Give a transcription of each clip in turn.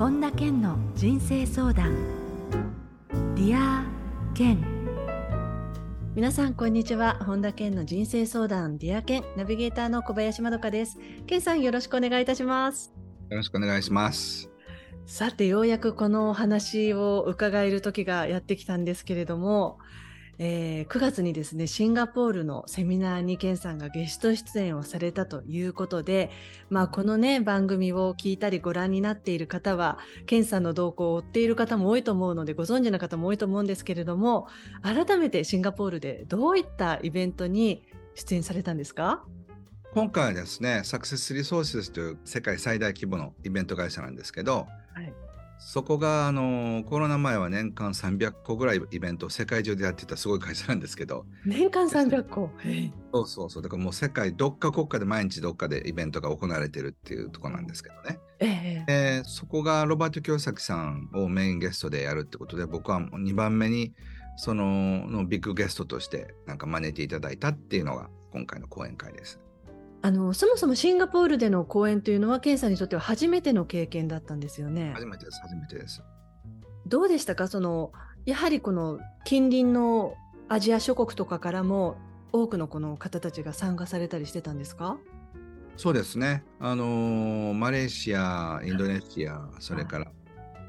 本田健の人生相談。 Dear 健皆さんこんにちは。本田健の人生相談 Dear 健ナビゲーターの小林まどかです。健さんよろしくお願いいたします。よろしくお願いします。さてようやくこのお話を伺える時がやってきたんですけれどもえー、9月にですねシンガポールのセミナーにケンさんがゲスト出演をされたということで、まあ、このね番組を聞いたりご覧になっている方はケンさんの動向を追っている方も多いと思うのでご存知の方も多いと思うんですけれども改めてシンガポールでどういったイベントに出演されたんですか？今回はですねサクセスリソースという世界最大規模のイベント会社なんですけど、そこがあのコロナ前は年間300個ぐらいイベントを世界中でやってたすごい会社なんですけど。年間300個？そうそうそう。だからもう世界どっか国家で毎日どっかでイベントが行われてるっていうとこなんですけどね、ええー、そこがロバート京崎さんをメインゲストでやるってことで僕は2番目にそののビッグゲストとしてなんか招いていただいたっていうのが今回の講演会です。あのそもそもシンガポールでの公演というのは、ケンさんにとっては初めての経験だったんですよね。初めてです、初めてです。どうでしたか、そのやはりこの近隣のアジア諸国とかからも多くのこの方たちが参加されたりしてたんですか？そうですね、あのー、マレーシア、インドネシア、それから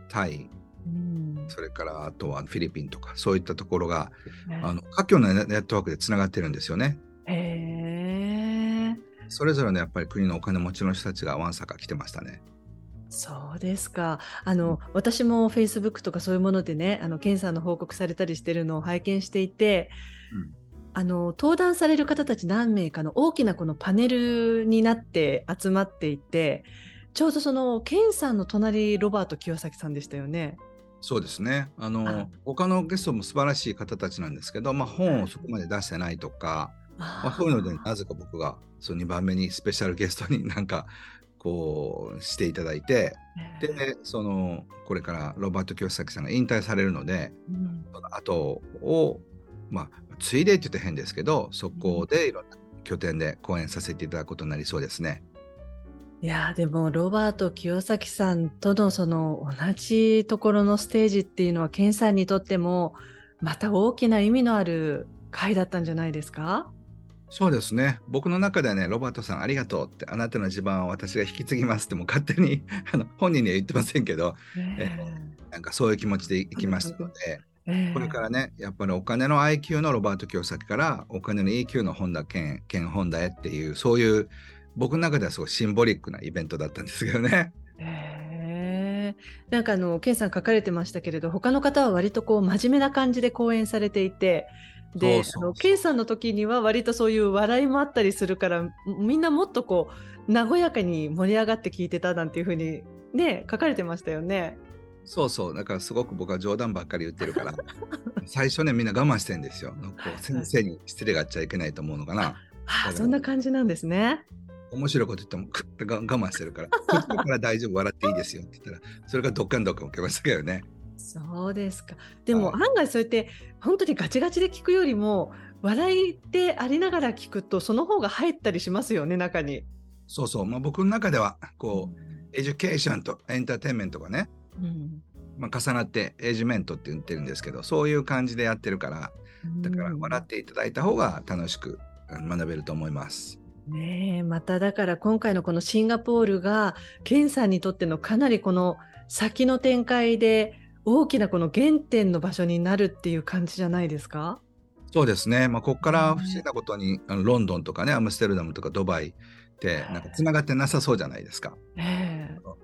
タイ、うん、それからあとはフィリピンとか、そういったところが、あの華僑のネットワークでつながってるんですよね。それぞれのやっぱり国のお金持ちの人たちがわんさか来てましたね。そうですか。あの、私もフェイスブックとかそういうものでね、あの、検査の報告されたりしてるのを拝見していて、うん、あの、登壇される方たち何名かの大きなこのパネルになって集まっていて、ちょうどその、ケンさんの隣、ロバート清崎さんでしたよね。そうですね。あの、あ他のゲストも素晴らしい方たちなんですけど、まあ、本をそこまで出してないとか、まあ、そういうのでなぜか僕がその2番目にスペシャルゲストに なんかこうしていただいて、でそのこれからロバート清崎さんが引退されるので、うん、その後をまあついでって言って変ですけどそこでいろんな拠点で講演させていただくことになりそうですね。いやでもロバート清崎さんとのその同じところのステージっていうのはケンさんにとってもまた大きな意味のある回だったんじゃないですか？そうですね。僕の中ではね、ロバートさんありがとうって、あなたの地盤を私が引き継ぎますっても勝手に あの本人には言ってませんけど、えー、なんかそういう気持ちでいきますので、えー、これからね、やっぱりお金の IQ のロバート清崎からお金の EQ の本田健、健本田へっていう、そういう僕の中ではすごいシンボリックなイベントだったんですけどね。えー、なんかあの、ケンさん書かれてましたけれど、他の方は割とこう真面目な感じで講演されていて、で、あの、K さんの時には割とそういう笑いもあったりするから、みんなもっとこう、和やかに盛り上がって聞いてたなんていうふうにね、書かれてましたよね。そうそう、だからすごく僕は冗談ばっかり言ってるから、最初ね、みんな我慢してんですよ。先生に失礼があっちゃいけないと思うのかな。あそんな感じなんですね。面白いこと言ってもくっ我慢してるから、こっちから大丈夫、笑っていいですよって言ったら、それがどっかんどっかん受けましたけどね。そうですか。でも案外そうやって本当にガチガチで聞くよりも笑いでありながら聞くとその方が入ったりしますよね中に。そうそう。まあ僕の中ではこう、うん、 education とエンターテインメントがね、うん、まあ、重なって edutainment って言ってるんですけどそういう感じでやってるからだから笑っていただいた方が楽しく学べると思います。ねえまただから今回のこのシンガポールがケンさんにとってのかなりこの先の展開で大きなこの原点の場所になるっていう感じじゃないですか？そうですね、まあ、ここから不思議なことに、あのロンドンとかねアムステルダムとかドバイってなんかつながってなさそうじゃないですか。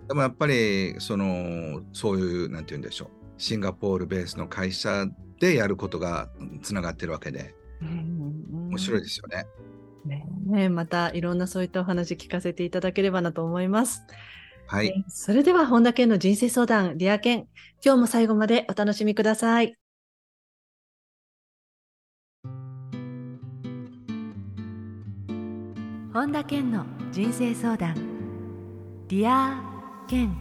でもやっぱりそのそういうなんて言うんでしょう。シンガポールベースの会社でやることがつながってるわけで、面白いですよね。ねまたいろんなそういったお話聞かせていただければなと思います。はい。それでは、本田健の人生相談、 Dear 健。今日も最後までお楽しみください。本田健の人生相談、 Dear 健。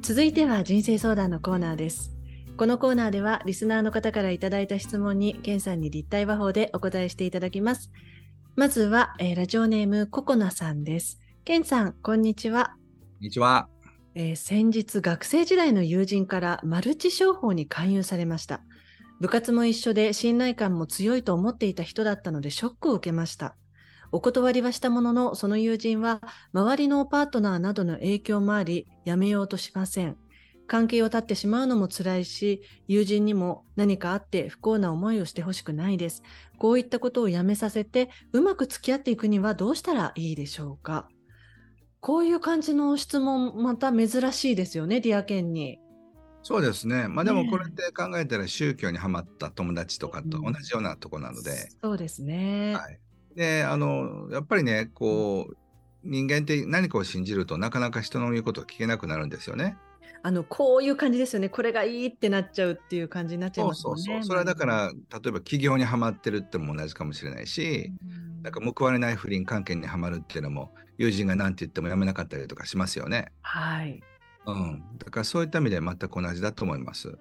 続いては人生相談のコーナーです。このコーナーでは、リスナーの方からいただいた質問に、健さんに立体話法でお答えしていただきます。まずは、えー、ラジオネームココナさんです。ケンさん、こんにちは。こんにちは。えー、先日学生時代の友人からマルチ商法に勧誘されました。部活も一緒で信頼感も強いと思っていた人だったのでショックを受けました。お断りはしたもののその友人は周りのパートナーなどの影響もありやめようとしません。関係を絶ってしまうのも辛いし友人にも何かあって不幸な思いをしてほしくないです。こういったことをやめさせてうまく付き合っていくにはどうしたらいいでしょうか？こういう感じの質問、また珍しいですよね、ディアケンに。そうですね。まあでもこれって考えたら宗教にはまった友達とかと同じようなとこなので。うん、そうですね。はい。で、あの、やっぱりね、こう、人間って何かを信じるとなかなか人の言うことを聞けなくなるんですよね。あのこういう感じですよね。これがいいってなっちゃうっていう感じになっちゃいますね。そうそうそう。それはだから例えば企業にはまってるっても同じかもしれないし、うん、なんか報われない不倫関係にはまるっていうのも友人が何て言ってもやめなかったりとかしますよね。はい。うん。だからそういった意味で全く同じだと思います。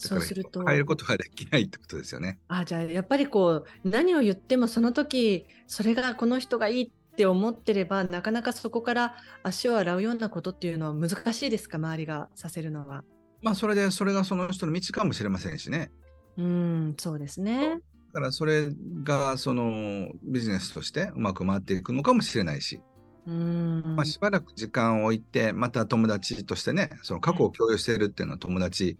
そうすると変えることができないってことですよね。あじゃあやっぱりこう何を言ってもその時それがこの人がいいって思ってればなかなかそこから足を洗うようなことっていうのは難しいですか？周りがさせるのは。まあそれでそれがその人の道かもしれませんしね。うんそうですね。だからそれがそのビジネスとしてうまく回っていくのかもしれないし。うんまあ、しばらく時間を置いて、また友達としてね、その過去を共有しているっていうのは友達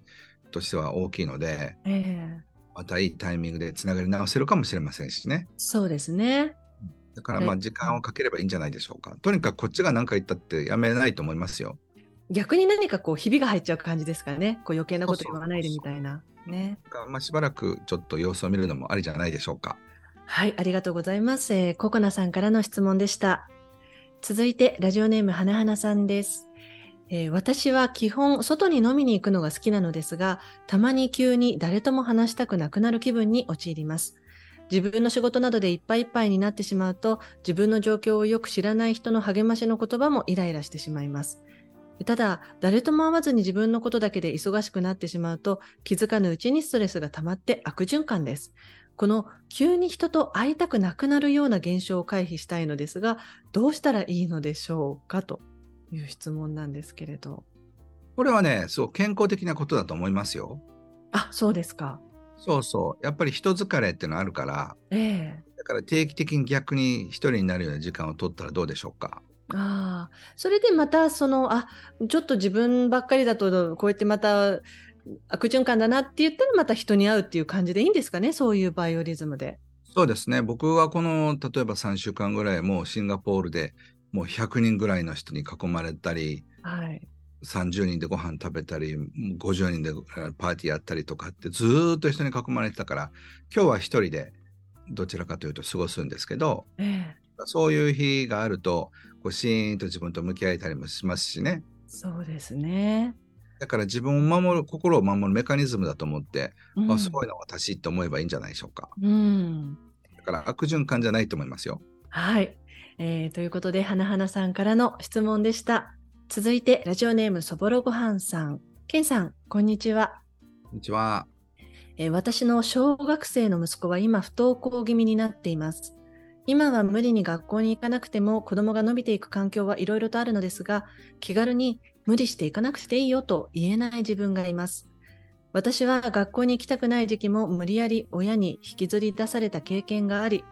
としては大きいので、えー、またいいタイミングでつながり直せるかもしれませんしね。そうですね。だからまあ時間をかければいいんじゃないでしょうか。とにかくこっちが何か言ったってやめないと思いますよ。逆に何かこうひびが入っちゃう感じですかね。こう余計なこと言わないでみたいな。ね。まあしばらくちょっと様子を見るのもありじゃないでしょうか。はい、ありがとうございます。えー、ココナさんからの質問でした。続いて、ラジオネーム、はなはなさんです。えー、私は基本、外に飲みに行くのが好きなのですが、たまに急に誰とも話したくなくなる気分に陥ります。自分の仕事などでいっぱいいっぱいになってしまうと、自分の状況をよく知らない人の励ましの言葉もイライラしてしまいます。ただ、誰とも会わずに自分のことだけで忙しくなってしまうと、気づかぬうちにストレスが溜まって悪循環です。この急に人と会いたくなくなるような現象を回避したいのですが、どうしたらいいのでしょうかという質問なんですけれど。これはね、そう健康的なことだと思いますよ。あ、そうですか。そうそう。やっぱり人疲れっていうのあるから、ええ、だから定期的に逆に一人になるような時間を取ったらどうでしょうか？ああ、それでまたその、あ、ちょっと自分ばっかりだと、こうやってまた悪循環だなって言ったらまた人に会うっていう感じでいいんですかね？そういうバイオリズムで。そうですね僕はこの例えば3週間ぐらいもうシンガポールでもう100人ぐらいの人に囲まれたり、はい、30人でご飯食べたり50人でパーティーやったりとかってずっと人に囲まれてたから今日は一人でどちらかというと過ごすんですけど、ええ、そういう日があるとこうシーンと自分と向き合えたりもしますしね。そうですね。だから自分を守る、心を守るメカニズムだと思って、うん、あすごいな、私って思えばいいんじゃないでしょうか。うん、だから悪循環じゃないと思いますよ。はい。えー、ということで、花花さんからの質問でした。続いて、ラジオネームそぼろごはんさん。けんさん、こんにちは。こんにちは。えー、私の小学生の息子は今不登校気味になっています。今は無理に学校に行かなくても子供が伸びていく環境はいろいろとあるのですが、気軽に無理していかなくていいよと言えない自分がいます。私は学校に行きたくない時期も無理やり親に引きずり出された経験があり、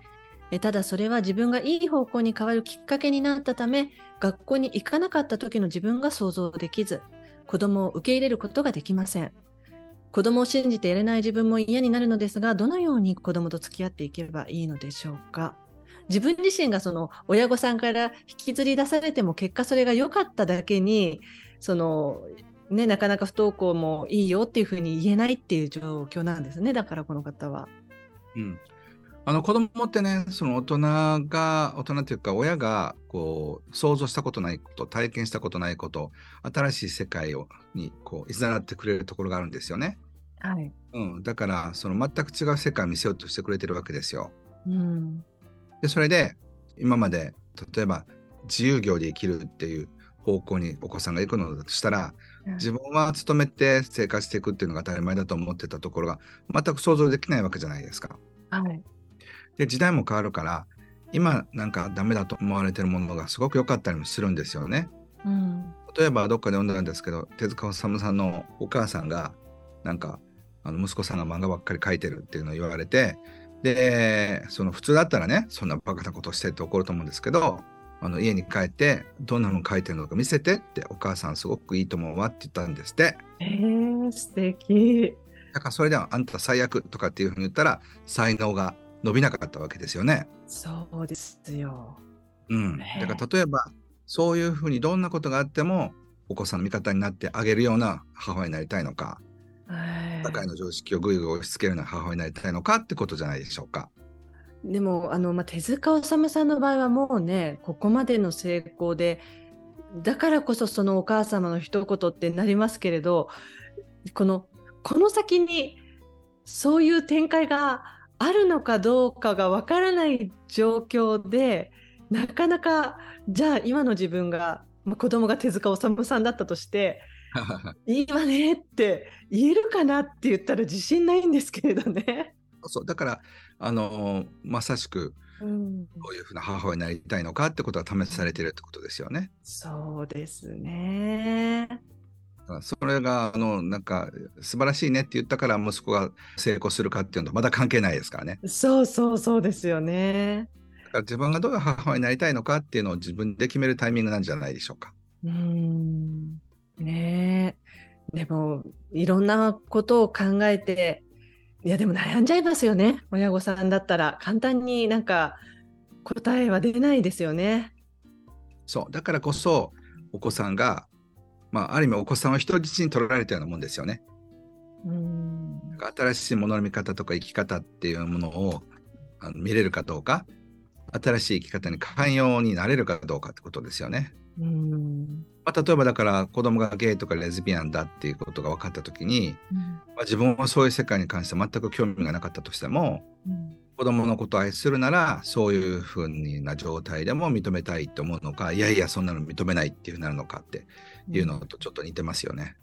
ただそれは自分がいい方向に変わるきっかけになったため、学校に行かなかった時の自分が想像できず、子供を受け入れることができません。子供を信じてやれない自分も嫌になるのですが、どのように子供と付き合っていけばいいのでしょうか？自分自身がその親御さんから引きずり出されても結果それが良かっただけにそのねなかなか不登校もいいよっていうふうに言えないっていう状況なんですねだからこの方は。うん、あの子供ってねその大人が大人というか親がこう想像したことないこと体験したことないこと新しい世界をにこういざなってくれるところがあるんですよね。はいうん、だからその全く違う世界を見せようとしてくれてるわけですよ。うん、でそれで今まで例えば自由業で生きるっていう方向にお子さんが行くのだとしたら、うん、自分は勤めて生活していくっていうのが当たり前だと思ってたところが全く想像できないわけじゃないですか。はい、で時代も変わるから今なんかダメだと思われてるものがすごく良かったりもするんですよね。うん、例えばどっかで読んだんですけど手塚治虫さんのお母さんがなんかあの息子さんが漫画ばっかり描いてるっていうのを言われてでその普通だったらねそんなバカなことしてって怒ると思うんですけどあの家に帰ってどんなの書いてるのか見せてってお母さんすごくいいと思うわって言ったんですって。えー、素敵だからそれではあんた最悪とかっていうふうに言ったら才能が伸びなかったわけですよね。そうですよ。うん。だから例えばそういうふうにどんなことがあってもお子さんの味方になってあげるような母親になりたいのか、社会の常識をぐいぐい押し付けるような母親になりたいのかってことじゃないでしょうか。でもあの、まあ、手塚治虫さんの場合はもうねここまでの成功でだからこそそのお母様の一言ってなりますけれどこのこの先にそういう展開があるのかどうかがわからない状況でなかなかじゃあ今の自分が、まあ、子供が手塚治虫さんだったとしていいわねって言えるかなって言ったら自信ないんですけれどね。そうだからあのまさしくどういうふうな母親になりたいのかってことが試されてるってことですよね。そうですね。それがあのなんか素晴らしいねって言ったから息子が成功するかっていうのとまだ関係ないですからね。そうそうそうですよね。だから自分がどういう母親になりたいのかっていうのを自分で決めるタイミングなんじゃないでしょうか。うんねえでもいろんなことを考えていやでも悩んじゃいますよね親御さんだったら簡単になんか答えは出ないですよね。そうだからこそお子さんが、まあ、ある意味お子さんを人質に取られたようなもんですよね。うん新しいものの見方とか生き方っていうものをあの見れるかどうか新しい生き方に寛容になれるかどうかってことですよね。うんまあ、例えばだから子供がゲイとかレズビアンだっていうことが分かった時に、うん、まあ、自分はそういう世界に関して全く興味がなかったとしても、うん、子供のことを愛するならそういうふうな状態でも認めたいと思うのかいやいやそんなの認めないっていうふうになるのかっていうのとちょっと似てますよね。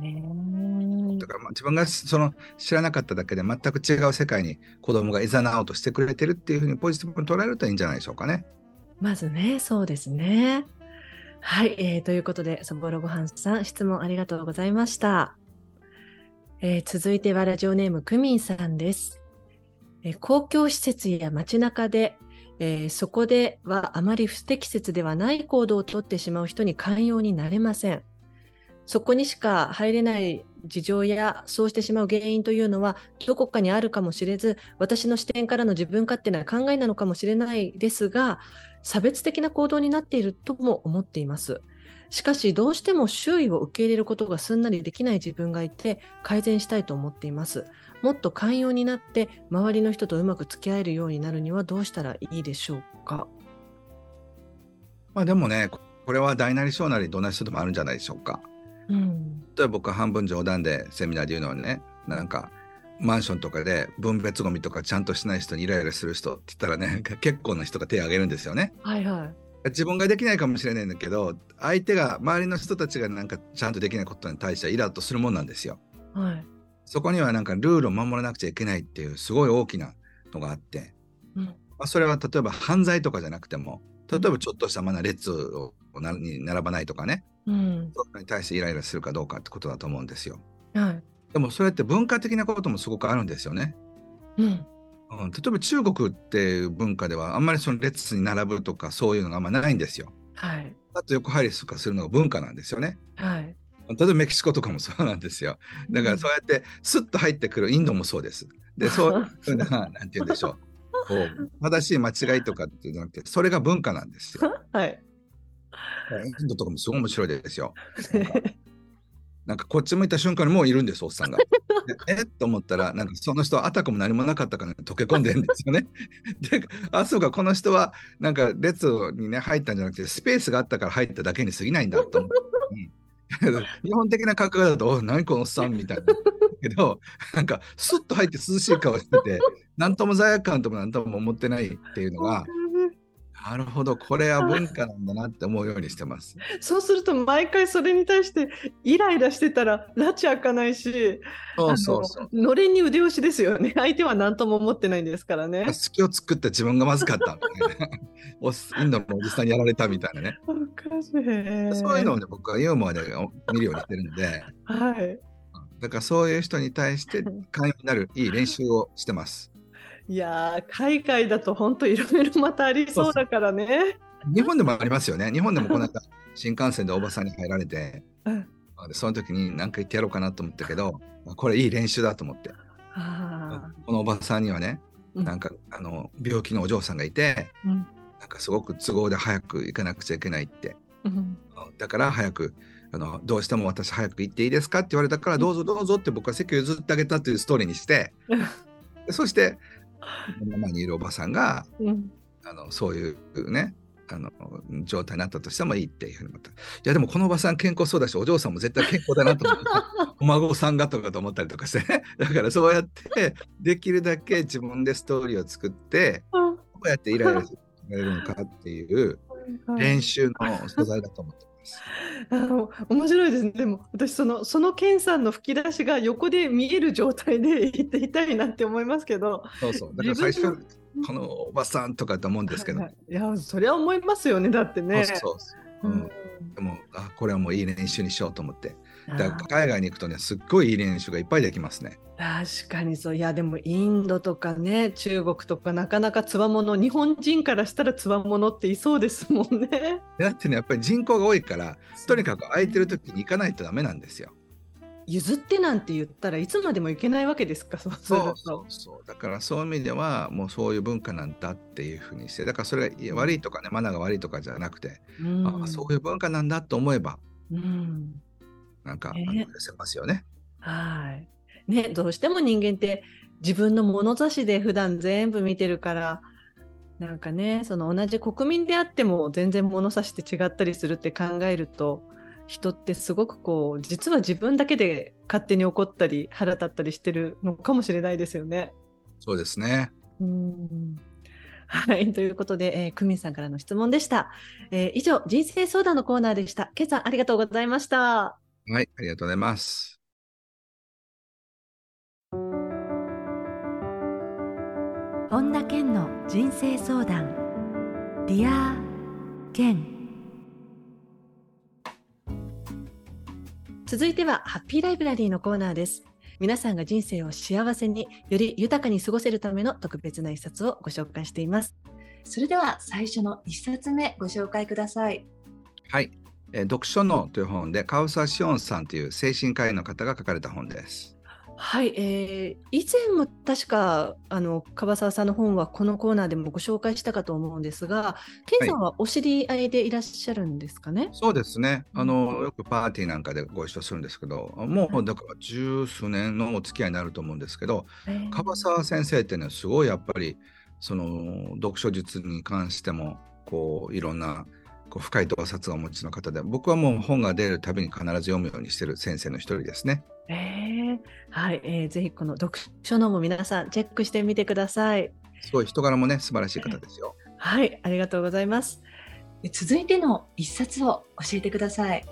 ねだからまあ自分がその知らなかっただけで全く違う世界に子供がいざなおうとしてくれてるっていうふうにポジティブに捉えるといいんじゃないでしょうかね。まずねそうですね。はい、えー、ということで、そぼろごはんさん、質問ありがとうございました。えー、続いてはラジオネームクミンさんです。えー、公共施設や街中で、えー、そこではあまり不適切ではない行動をとってしまう人に寛容になれません。そこにしか入れない事情やそうしてしまう原因というのはどこかにあるかもしれず私の視点からの自分勝手な考えなのかもしれないですが差別的な行動になっているとも思っています。しかしどうしても周囲を受け入れることがすんなりできない自分がいて改善したいと思っています。もっと寛容になって周りの人とうまく付き合えるようになるにはどうしたらいいでしょうか？まあでもねこれは大なり小なりどんな人でもあるんじゃないでしょうか。うん、例えば僕は半分冗談でセミナーで言うのはねなんかマンションとかで分別ゴミとかちゃんとしない人にイライラする人って言ったらね結構な人が手を挙げるんですよね。はいはい自分ができないかもしれないんだけど相手が周りの人たちがなんかちゃんとできないことに対してはイラッとするもんなんですよ。はい、そこにはなんかルールを守らなくちゃいけないっていうすごい大きなのがあって、うん、まあ、それは例えば犯罪とかじゃなくても例えばちょっとしたまだ列をに並ばないとかね、うん、そこに対してイライラするかどうかってことだと思うんですよ。はい、でもそれって文化的なこともすごくあるんですよね。うん、うん、例えば中国っていう文化ではあんまりその列に並ぶとかそういうのがあんまないんですよ。はい。あと横入りとかするのが文化なんですよね。はい。例えばメキシコとかもそうなんですよ。だからそうやってスッと入ってくるインドもそうです。で、そういうな、なんて言うんでしょう。こう正しい間違いとかってじゃなくて、それが文化なんですよ。はい。インドとかもすごい面白いですよ。なんかこっち向いた瞬間にもういるんです、おっさんが。え？っと思ったら、なんかその人はあたかも何もなかったから溶け込んでるんですよね。で、あ、そうか、この人はなんか列にね、入ったんじゃなくて、スペースがあったから入っただけに過ぎないんだと思って。日本的な感覚だと、お何このおっさんみたいな。けど、なんか、スッと入って涼しい顔してて、なんとも罪悪感ともなんとも思ってないっていうのが、なるほど、これは文化なんだなって思うようにしてます。そうすると毎回それに対してイライラしてたら拉致開かないし、そうそうそう。のれんに腕押しですよね。相手は何とも思ってないんですからね。隙を作った自分がまずかったみたいな。おインドのおじさんにやられたみたいなね。おかしい。そういうのをね、僕はユーモアで見るようにしてるので、はい。だからそういう人に対して寛容になるいい練習をしてます。いやー海外だと本当いろいろまたありそうだからね。日本でもありますよね。日本でもこの間、新幹線でおばさんに入られて、うんでその時に何か言ってやろうかなと思ったけど、これいい練習だと思って。あこのおばさんにはね、うんなんかあの病気のお嬢さんがいて、ーうんなんかすごく都合で早く行かなくちゃいけないって。うん。だから早くあのどうしても私早く行っていいですかって言われたからどうぞどうぞって僕は席を譲ってあげたっていうストーリーにしてで そして目の前にいるおばさんがうん。あのそういうねあの状態になったとしてもいいっていうふうに思った。いやでもこのおばさん健康そうだしお嬢さんも絶対健康だなと思って お孫さんがとかと思ったりとかしてね。だからそうやってできるだけ自分でストーリーを作ってどうやってイライラしてられるのかっていう練習の素材だと思ってます。あの面白いですね。でも私そのそのケンさんの吹き出しが横で見える状態で言っていたいなって思いますけど。そうそう。だから最初、このおばさんとかと思うんですけど、はいいやそれは思いますよねだってね。そうそうそうう。うんん、でもあこれはもういい練習にしようと思って。あだから海外に行くとね、すっごいいい練習がいっぱいできますね。確かにそういやでもインドとかね中国とかなかなかつわもの日本人からしたらつわものっていそうですもんね。だってね、やっぱり人口が多いから、とにかく空いてる時に行かないとダメなんですよ。譲ってなんて言ったらいつまでも行けないわけですかそう。そうそうそう。だからそういう意味では、もうそういう文化なんだっていうふうにして、だからそれが悪いとかね、マナーが悪いとかじゃなくて、うんあそういう文化なんだと思えば、うんなんか、ねあの許せますよね。はい。ね、どうしても人間って自分の物差しで普段全部見てるから、なんかね、その同じ国民であっても全然物差しって違ったりするって考えると、人ってすごくこう、実は自分だけで勝手に怒ったり腹立ったりしてるのかもしれないですよね。そうですね。うんはい。ということで、えー、クミンさんからの質問でした。えー以上、人生相談のコーナーでした。健さん、ありがとうございました。はい、ありがとうございます。本田健の人生相談。 Dear 健。続いてはハッピーライブラリーのコーナーです。皆さんが人生を幸せにより豊かに過ごせるための特別な一冊をご紹介しています。それでは最初の一冊目ご紹介ください。はい、えー読書脳という本で、カウサ・シオンさんという精神科医の方が書かれた本です。はい、えー以前も確かあの樺沢さんの本はこのコーナーでもご紹介したかと思うんですが、ケンさんはお知り合いでいらっしゃるんですかね？そうですね。あの、よくパーティーなんかでご一緒するんですけど、もうだから十数年のお付き合いになると思うんですけど、えー樺沢先生ってね、すごいやっぱり、その読書術に関しても、こう、いろんな、こう深い洞察をお持ちの方で、僕はもう本が出るたびに必ず読むようにしてる先生の一人ですね。えーはい、えーぜひこの読書のも皆さんチェックしてみてください。すごい人柄もね、素晴らしい方ですよ。はい、ありがとうございます。で続いての一冊を教えてください。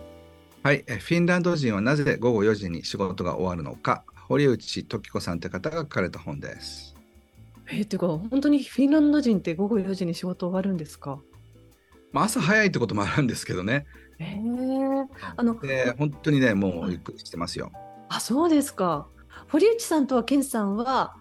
はい、えフィンランド人はなぜ午後4時に仕事が終わるのか、堀内時子さんという方が書かれた本です。えー、ていうか本当にフィンランド人って午後4時に仕事終わるんですか？まあ、朝早いってこともあるんですけどね。えー、あので本当にね、もうゆっくりしてますよ。あそうですか。堀内さんとはケンさんは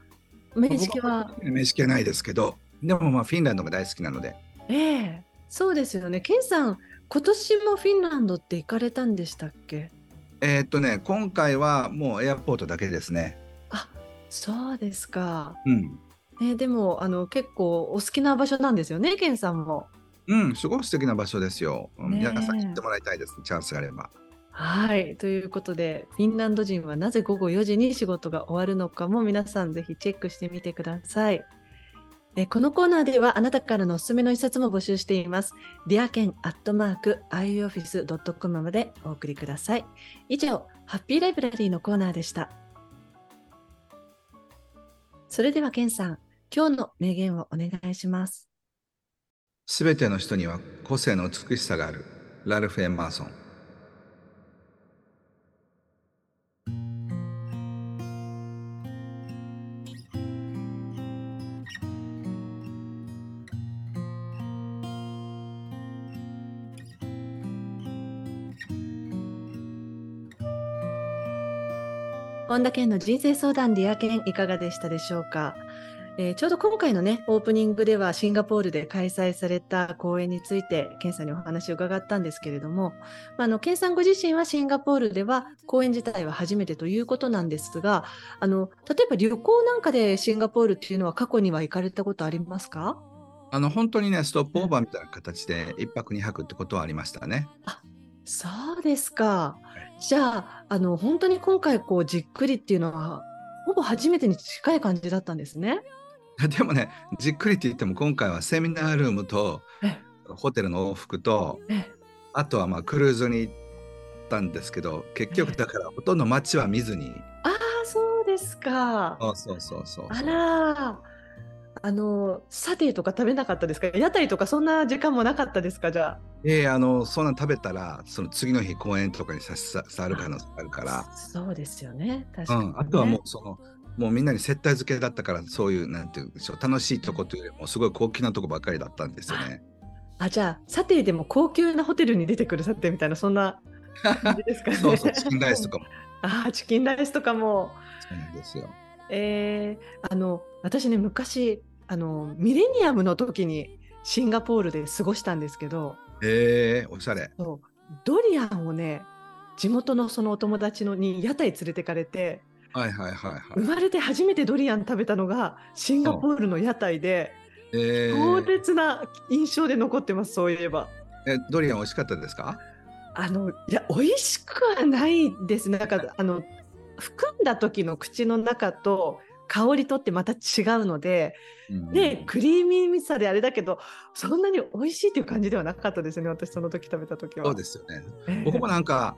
面識は？僕面識はないですけど、でもまあフィンランドが大好きなので、ええそうですよね。ケンさん今年もフィンランドって行かれたんでしたっけ？えーっとね、今回はもうエアポートだけですね。あそうですか。うん。えーでもあの結構お好きな場所なんですよね、ケンさんも。うん、すごく素敵な場所ですよ。うん皆さん行ってもらいたいです、チャンスがあれば。はい。ということで、フィンランド人はなぜ午後4時に仕事が終わるのかも皆さんぜひチェックしてみてください。えこのコーナーではあなたからのおすすめの一冊も募集しています。ディアケンアットマーク ioffice.com までお送りください。以上、ハッピーライブラリーのコーナーでした。それではケンさん、今日の名言をお願いします。すべての人には個性の美しさがある。ラルフ・エンマーソン。本田健の人生相談 Dear 健いかがでしたでしょうか？えー、ちょうど今回のね、オープニングではシンガポールで開催された講演について、ケンさんにお話を伺ったんですけれども、まあ、あの、ケンさんご自身はシンガポールでは講演自体は初めてということなんですが、あの、例えば旅行なんかでシンガポールっていうのは過去には行かれたことありますか？あの、本当にね、ストップオーバーみたいな形で1泊2泊ってことはありましたね。あ、そうですか。じゃあ、あの、本当に今回こう、じっくりっていうのは、ほぼ初めてに近い感じだったんですね。でもね、じっくりって言っても、今回はセミナールームと、ホテルの往復と、あとはまあクルーズに行ったんですけど、結局だからほとんど街は見ずに。ああ、そうですか。そうそうそうそうあらあの、サテとか食べなかったですか？屋台とかそんな時間もなかったですか？じゃあ。ええー、あの、そんな食べたら、その次の日公園とかにささる可能性あるから。そうですよね。確かに、ね、うん。あとはもうその、もうみんなに接待付けだったからそういうなんていうんでしょう楽しいとこというよりもすごい高級なとこばっかりだったんですよね。あじゃあサテでも高級なホテルに出てくるサテみたいなそんな感じですかね。そうそうチキンライスとかも。あチキンライスとかも。そうなんですよ。えー、あの私ね昔あのミレニアムの時にシンガポールで過ごしたんですけど。えー、おしゃれ。そうドリアンをね地元のそのお友達のに屋台連れてかれて。はいはいはいはい。生まれて初めてドリアン食べたのがシンガポールの屋台で、えー、強烈な印象で残ってますそういえば。えドリアン美味しかったですか？あのいや美味しくはないですね。なんかあの含んだ時の口の中と香りとってまた違うので、うん、でクリーミーさであれだけどそんなに美味しいっていう感じではなかったですね私その時食べた時は。そうですよね。えー、僕もなんか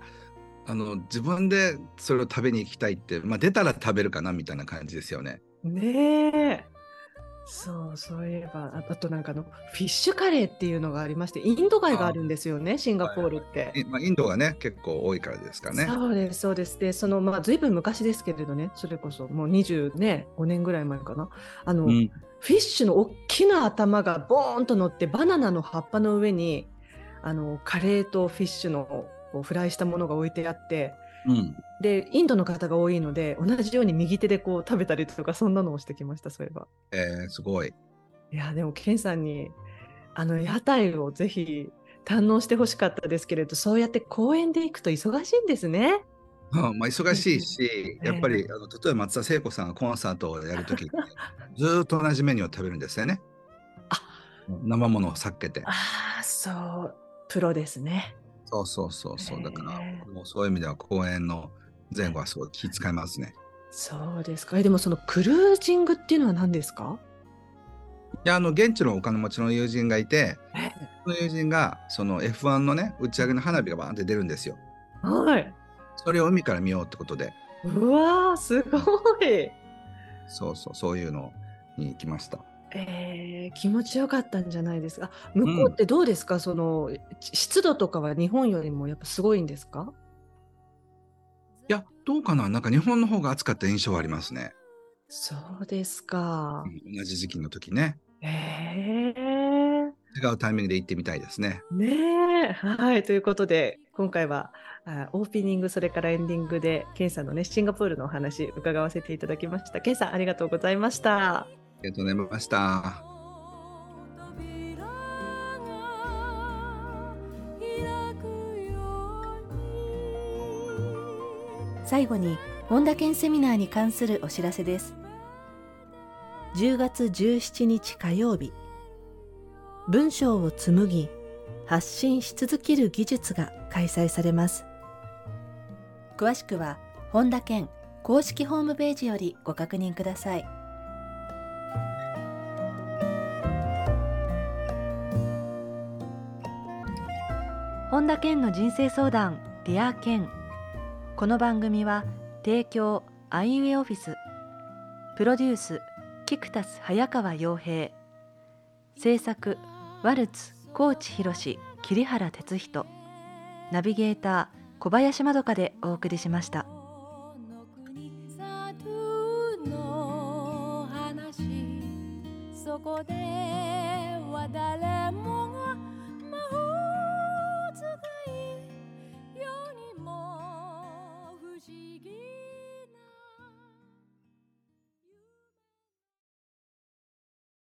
あの自分でそれを食べに行きたいって、まあ、出たら食べるかなみたいな感じですよね。ねえ。そうそういえばあとなんかのフィッシュカレーっていうのがありましてインド街があるんですよねシンガポールって、はいまあ、インドがね結構多いからですかね。そうですそうです。でそのまあ随分昔ですけれどねそれこそもう25ね年ぐらい前かな。あの、うん、フィッシュの大きな頭がボーンと乗ってバナナの葉っぱの上にあのカレーとフィッシュのこうフライしたものが置いてあって、うん、でインドの方が多いので同じように右手でこう食べたりとかそんなのをしてきましたそういえば。えー、すごい。いやでもケンさんにあの屋台をぜひ堪能してほしかったですけれどそうやって公園で行くと忙しいんですね。うんまあ、忙しいし、やっぱりあの例えば松田聖子さんがコンサートをやるときに ずっと同じメニューを食べるんですよね。あ生ものを避けて。ああそうプロですね。そうそうそうそう。だから、もうそういう意味では公演の前後はすごい気遣いますね。そうですか。でもそのクルージングっていうのは何ですか？いや、あの、現地のお金持ちの友人がいて、その友人が、その F1 のね、打ち上げの花火がバーンって出るんですよ。はい。それを海から見ようってことで。うわー、すごい。そうそう、そういうのに行きました。えー、気持ちよかったんじゃないですか？向こうってどうですか、その湿度とかは日本よりもやっぱすごいんですか？いや、どうかな？なんか日本の方が暑かった印象はありますね。そうですか。同じ時期の時ね。えー、違うタイミングで行ってみたいですね。ねはい。ということで、今回はあオープニング、それからエンディングで、ケンさんのね、シンガポールのお話、伺わせていただきました。ケンさん、ありがとうございました。ありがとうございました。最後に本田健セミナーに関するお知らせです。10月17日火曜日、文章を紡ぎ、発信し続ける技術が開催されます。詳しくは、本田健公式ホームページよりご確認ください。本田健の人生相談 Dear 健この番組は提供アイウエオフィスプロデュースキクタス早川洋平。制作ワルツ高知博桐原哲人。ナビゲーター小林まどかでお送りしました。